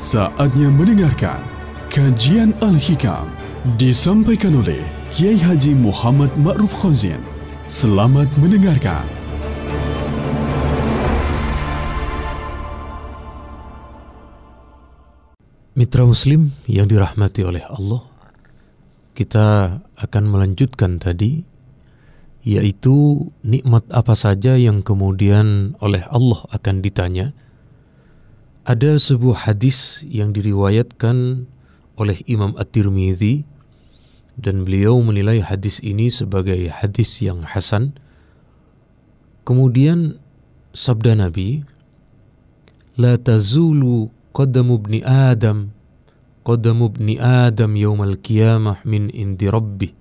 Saatnya mendengarkan kajian Al-Hikam disampaikan oleh Kiai Haji Muhammad Ma'ruf Khazin. Selamat mendengarkan. Mitra Muslim yang dirahmati oleh Allah, kita akan melanjutkan tadi, yaitu nikmat apa saja yang kemudian oleh Allah akan ditanya ada sebuah hadis yang diriwayatkan oleh Imam At-Tirmidzi dan beliau menilai hadis ini sebagai hadis yang hasan. Kemudian sabda Nabi, "La tazulu qadamu ibni Adam qadamu ibni Adam yaumal qiyamah min indi rabbih."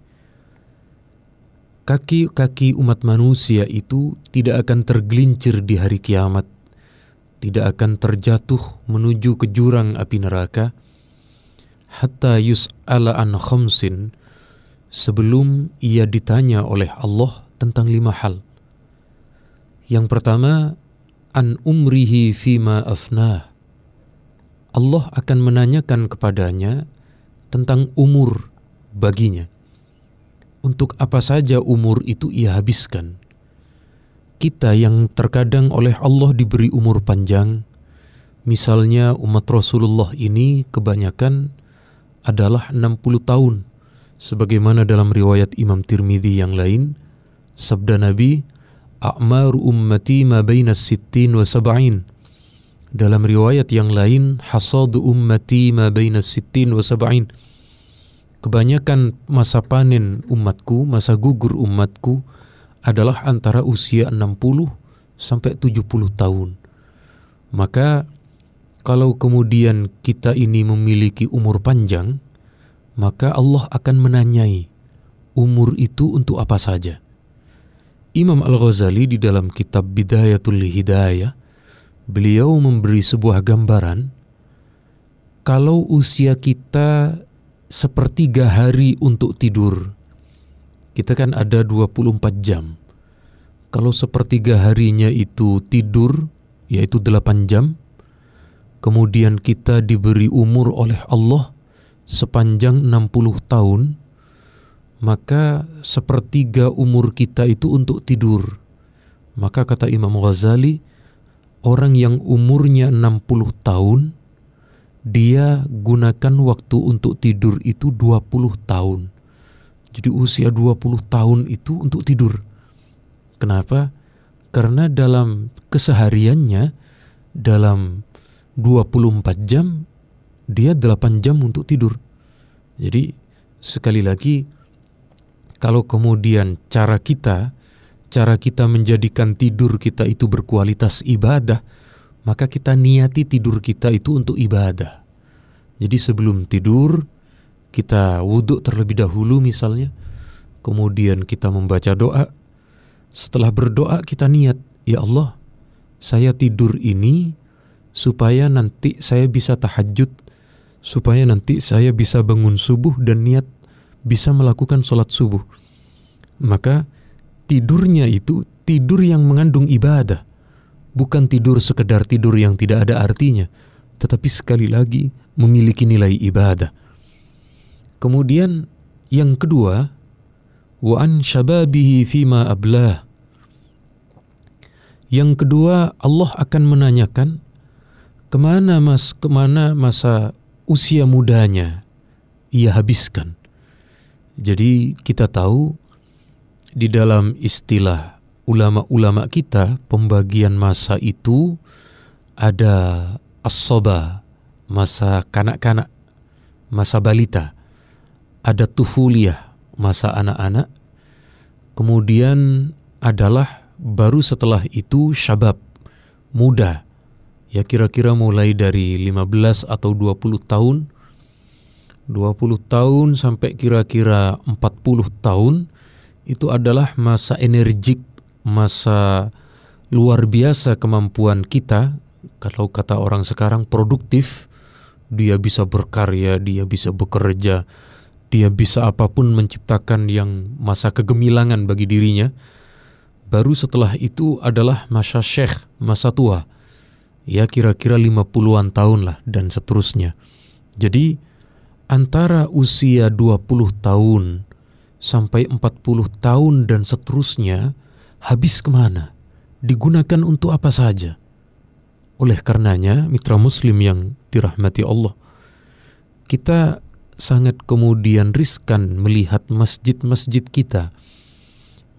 Kaki-kaki umat manusia itu tidak akan tergelincir di hari kiamat tidak akan terjatuh menuju ke jurang api neraka hatta yus'ala an khamsin sebelum ia ditanya oleh Allah tentang lima hal. Yang pertama, an umrihi fima afnah. Allah akan menanyakan kepadanya tentang umur baginya. Untuk apa saja umur itu ia habiskan kita yang terkadang oleh Allah diberi umur panjang, misalnya umat Rasulullah ini kebanyakan adalah 60 tahun, sebagaimana dalam riwayat Imam Tirmidzi yang lain, sabda Nabi, A'mar ummati ma baina sittin wa sab'in. Dalam riwayat yang lain, hasad ummati ma baina sittin wa sab'in. Kebanyakan masa panen umatku, masa gugur umatku, adalah antara usia 60 sampai 70 tahun. Maka kalau kemudian kita ini memiliki umur panjang, maka Allah akan menanyai umur itu untuk apa saja. Imam Al-Ghazali di dalam kitab Bidayatul Hidayah, beliau memberi sebuah gambaran kalau usia kita sepertiga hari untuk tidur, kita kan ada 24 jam. Kalau sepertiga harinya itu tidur, yaitu 8 jam, kemudian kita diberi umur oleh Allah sepanjang 60 tahun, maka sepertiga umur kita itu untuk tidur. Maka kata Imam Ghazali, orang yang umurnya 60 tahun, dia gunakan waktu untuk tidur itu 20 tahun. Jadi usia 20 tahun itu untuk tidur. Kenapa? Karena dalam kesehariannya dalam 24 jam dia 8 jam untuk tidur. Jadi sekali lagi kalau kemudian cara kita cara kita menjadikan tidur kita itu berkualitas ibadah, maka kita niati tidur kita itu untuk ibadah. Jadi sebelum tidur kita wudhu terlebih dahulu misalnya, kemudian kita membaca doa, setelah berdoa kita niat, ya Allah, saya tidur ini supaya nanti saya bisa tahajud, supaya nanti saya bisa bangun subuh dan niat bisa melakukan sholat subuh. Maka tidurnya itu tidur yang mengandung ibadah, bukan tidur sekedar tidur yang tidak ada artinya, tetapi sekali lagi memiliki nilai ibadah. Kemudian yang kedua, an syababihi fima ablah. Yang kedua, Allah akan menanyakan ke mana mas ke mana masa usia mudanya ia habiskan. Jadi kita tahu di dalam istilah ulama-ulama kita pembagian masa itu ada as masa kanak-kanak, masa balita ada tufuliah, masa anak-anak, kemudian adalah baru setelah itu syabab, muda, ya kira-kira mulai dari 15 atau 20 tahun, 20 tahun sampai kira-kira 40 tahun, itu adalah masa energik, masa luar biasa kemampuan kita, kalau kata orang sekarang produktif, dia bisa berkarya, dia bisa bekerja, dia bisa apa pun menciptakan yang masa kegemilangan bagi dirinya. Baru setelah itu adalah masa syekh, masa tua. ya kira-kira 50-an tahun lah dan seterusnya. Jadi antara usia 20 tahun sampai 40 tahun dan seterusnya habis ke mana? Digunakan untuk apa saja? Oleh karenanya, mitra muslim yang dirahmati Allah, kita sangat kemudian riskan melihat masjid-masjid kita.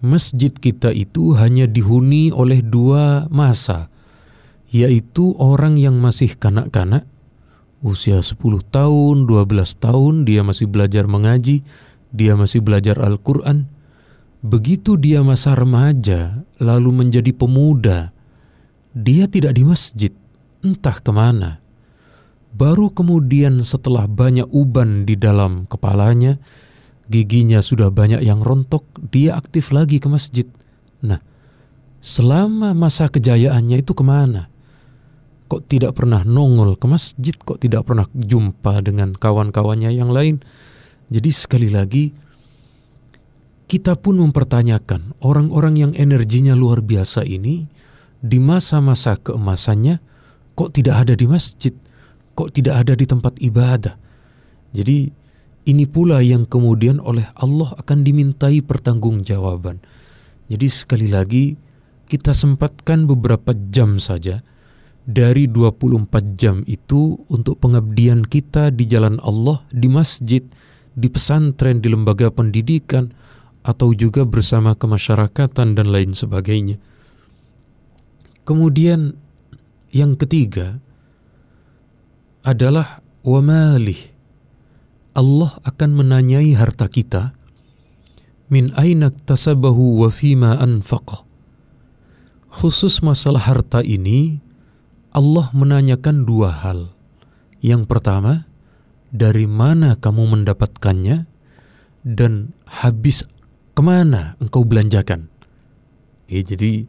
Masjid kita itu hanya dihuni oleh dua masa, yaitu orang yang masih kanak-kanak, usia 10 tahun, 12 tahun, dia masih belajar mengaji, dia masih belajar Al-Quran. Begitu dia masa remaja, lalu menjadi pemuda, dia tidak di masjid, entah ke mana Baru kemudian setelah banyak uban di dalam kepalanya, giginya sudah banyak yang rontok, dia aktif lagi ke masjid. Nah, selama masa kejayaannya itu ke mana? Kok tidak pernah nongol ke masjid, kok tidak pernah jumpa dengan kawan-kawannya yang lain? Jadi sekali lagi, kita pun mempertanyakan orang-orang yang energinya luar biasa ini di masa-masa keemasannya kok tidak ada di masjid? Kok tidak ada di tempat ibadah. Jadi ini pula yang kemudian oleh Allah akan dimintai pertanggungjawaban. Jadi sekali lagi kita sempatkan beberapa jam saja dari 24 jam itu untuk pengabdian kita di jalan Allah, di masjid, di pesantren, di lembaga pendidikan, atau juga bersama kemasyarakatan dan lain sebagainya. Kemudian yang ketiga, adalah wamalih. Allah akan menanyai harta kita min aina tasabahu wa fima anfaqa. Khusus masalah harta ini Allah menanyakan dua hal. Yang pertama, dari mana kamu mendapatkannya dan habis ke mana engkau belanjakan. Ya, jadi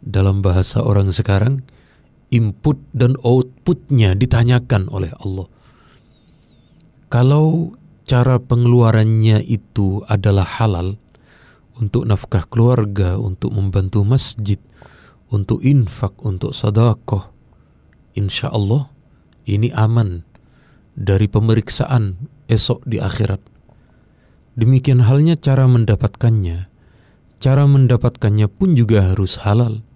dalam bahasa orang sekarang, input dan outputnya ditanyakan oleh Allah. Kalau cara pengeluarannya itu adalah halal untuk nafkah keluarga, untuk membantu masjid, untuk infak, untuk sadaqah, insya Allah ini aman dari pemeriksaan esok di akhirat. Demikian halnya cara mendapatkannya. Cara mendapatkannya pun juga harus halal.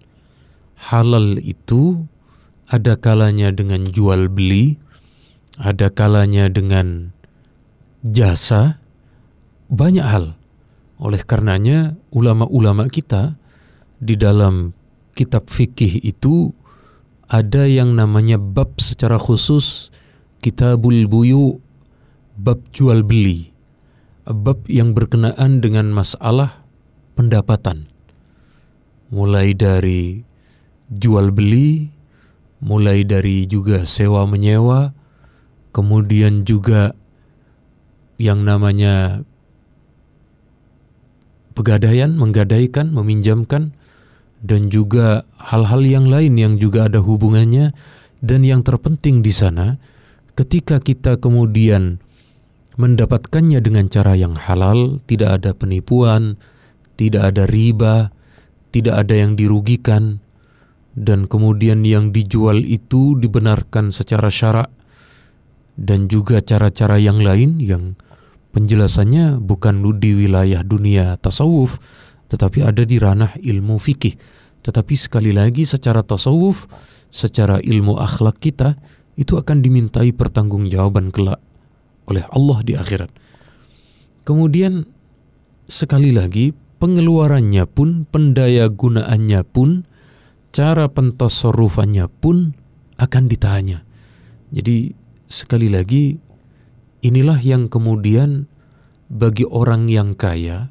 Halal itu ada kalanya dengan jual beli, ada kalanya dengan jasa, banyak hal. Oleh karenanya, ulama-ulama kita di dalam kitab fikih itu ada yang namanya bab secara khusus kitabul buyu, bab jual beli, bab yang berkenaan dengan masalah pendapatan. Mulai dari jual beli, mulai dari juga sewa menyewa, kemudian juga yang namanya pegadaian, menggadaikan, meminjamkan, dan juga hal-hal yang lain yang juga ada hubungannya. Dan yang terpenting di sana, ketika kita kemudian mendapatkannya dengan cara yang halal, tidak ada penipuan, tidak ada riba, tidak ada yang dirugikan, dan kemudian yang dijual itu dibenarkan secara syarak dan juga cara-cara yang lain yang penjelasannya bukan di wilayah dunia tasawuf tetapi ada di ranah ilmu fikih. Tetapi sekali lagi secara tasawuf secara ilmu akhlak kita itu akan dimintai pertanggungjawaban kelak oleh Allah di akhirat. Kemudian sekali lagi pengeluarannya pun pendaya gunaannya pun cara pentasarrufannya pun akan ditanya. Jadi sekali lagi inilah yang kemudian bagi orang yang kaya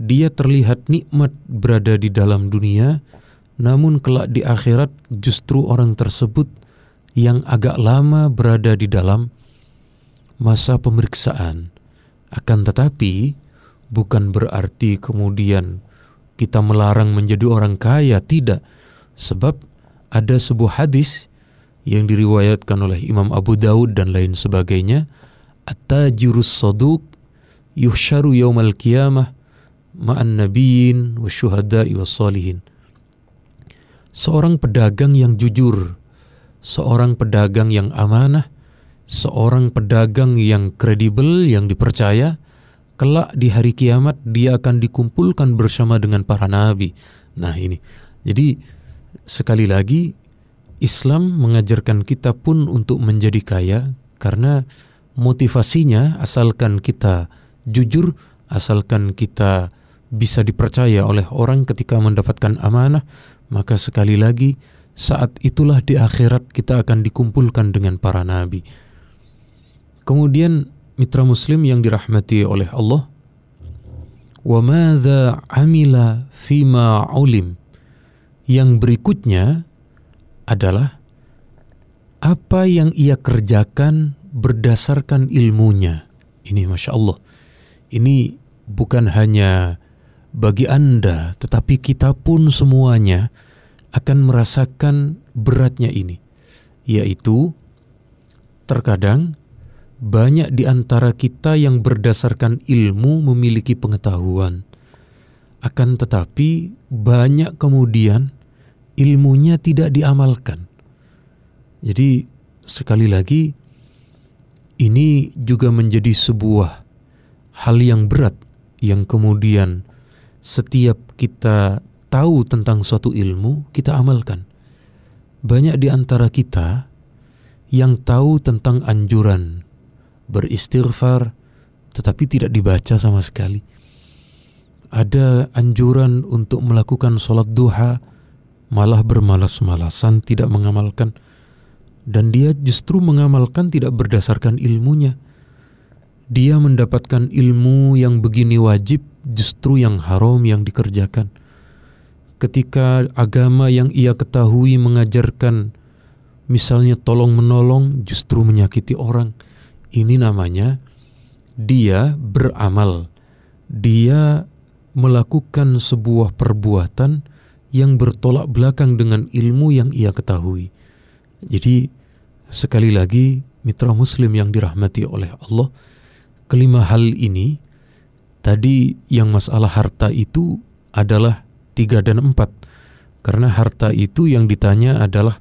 dia terlihat nikmat berada di dalam dunia namun kelak di akhirat justru orang tersebut yang agak lama berada di dalam masa pemeriksaan akan tetapi bukan berarti kemudian kita melarang menjadi orang kaya tidak Sebab ada sebuah hadis yang diriwayatkan oleh Imam Abu Daud dan lain sebagainya, At-tajirus saduk yuhsyaru yaumal qiyamah ma'an nabiyyin wa syuhada'i wa salihin. Seorang pedagang yang jujur seorang pedagang yang amanah, seorang pedagang yang kredibel, yang dipercaya, kelak di hari kiamat dia akan dikumpulkan bersama dengan para nabi. Nah ini, jadi sekali lagi Islam mengajarkan kita pun untuk menjadi kaya karena motivasinya asalkan kita jujur, asalkan kita bisa dipercaya oleh orang ketika mendapatkan amanah, maka sekali lagi saat itulah di akhirat kita akan dikumpulkan dengan para nabi. Kemudian mitra muslim yang dirahmati oleh Allah, wa madza amila fima ulim. Yang berikutnya adalah apa yang ia kerjakan berdasarkan ilmunya. Ini Masya Allah. Ini bukan hanya bagi Anda, tetapi kita pun semuanya akan merasakan beratnya ini. Yaitu, terkadang banyak di antara kita yang berdasarkan ilmu memiliki pengetahuan. Akan tetapi, banyak kemudian ilmunya tidak diamalkan. Jadi, sekali lagi, ini juga menjadi sebuah hal yang berat yang kemudian setiap kita tahu tentang suatu ilmu, kita amalkan. Banyak di antara kita yang tahu tentang anjuran beristighfar, tetapi tidak dibaca sama sekali. Ada anjuran untuk melakukan sholat duha, malah bermalas-malasan tidak mengamalkan dan dia justru mengamalkan tidak berdasarkan ilmunya. Dia mendapatkan ilmu yang begini wajib, justru yang haram yang dikerjakan. Ketika agama yang ia ketahui mengajarkan, misalnya tolong-menolong, justru menyakiti orang. Ini namanya dia beramal. Dia melakukan sebuah perbuatan yang bertolak belakang dengan ilmu yang ia ketahui. Jadi sekali lagi mitra muslim yang dirahmati oleh Allah, kelima hal ini tadi yang masalah harta itu adalah tiga dan empat. Karena harta itu yang ditanya adalah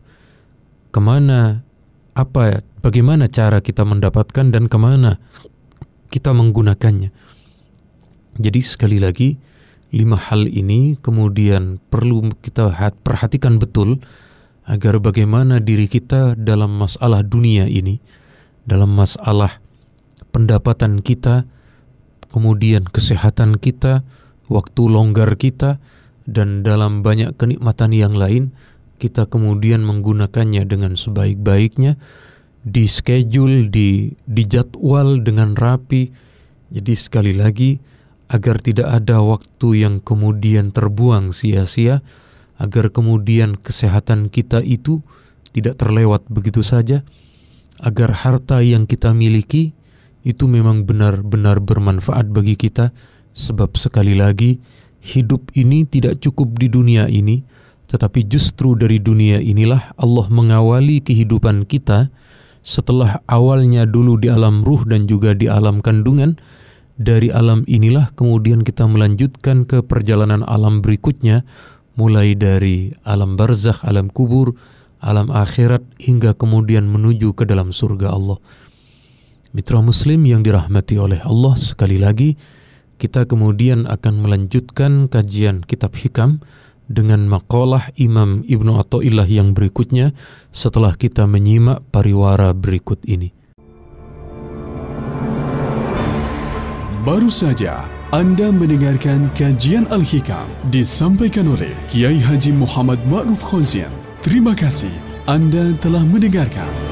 ke mana, apa, bagaimana cara kita mendapatkan dan ke mana kita menggunakannya. Jadi sekali lagi, lima hal ini kemudian perlu kita perhatikan betul agar bagaimana diri kita dalam masalah dunia ini, dalam masalah pendapatan kita, kemudian kesehatan kita, waktu longgar kita, dan dalam banyak kenikmatan yang lain, kita kemudian menggunakannya dengan sebaik-baiknya, di schedule, di, di jadwal dengan rapi. Jadi sekali lagi, agar tidak ada waktu yang kemudian terbuang sia-sia, agar kemudian kesehatan kita itu tidak terlewat begitu saja, agar harta yang kita miliki itu memang benar-benar bermanfaat bagi kita, sebab sekali lagi hidup ini tidak cukup di dunia ini, tetapi justru dari dunia inilah Allah mengawali kehidupan kita setelah awalnya dulu di alam ruh dan juga di alam kandungan. Dari alam inilah kemudian kita melanjutkan ke perjalanan alam berikutnya mulai dari alam barzakh, alam kubur, alam akhirat hingga kemudian menuju ke dalam surga Allah. Mitra muslim yang dirahmati oleh Allah sekali lagi kita kemudian akan melanjutkan kajian kitab hikam dengan makalah Imam Ibnu Athaillah yang berikutnya setelah kita menyimak pariwara berikut ini. Baru saja anda mendengarkan kajian Al-Hikam disampaikan oleh Kiai Haji Muhammad Ma'ruf Khozien. Terima kasih Anda telah mendengarkan.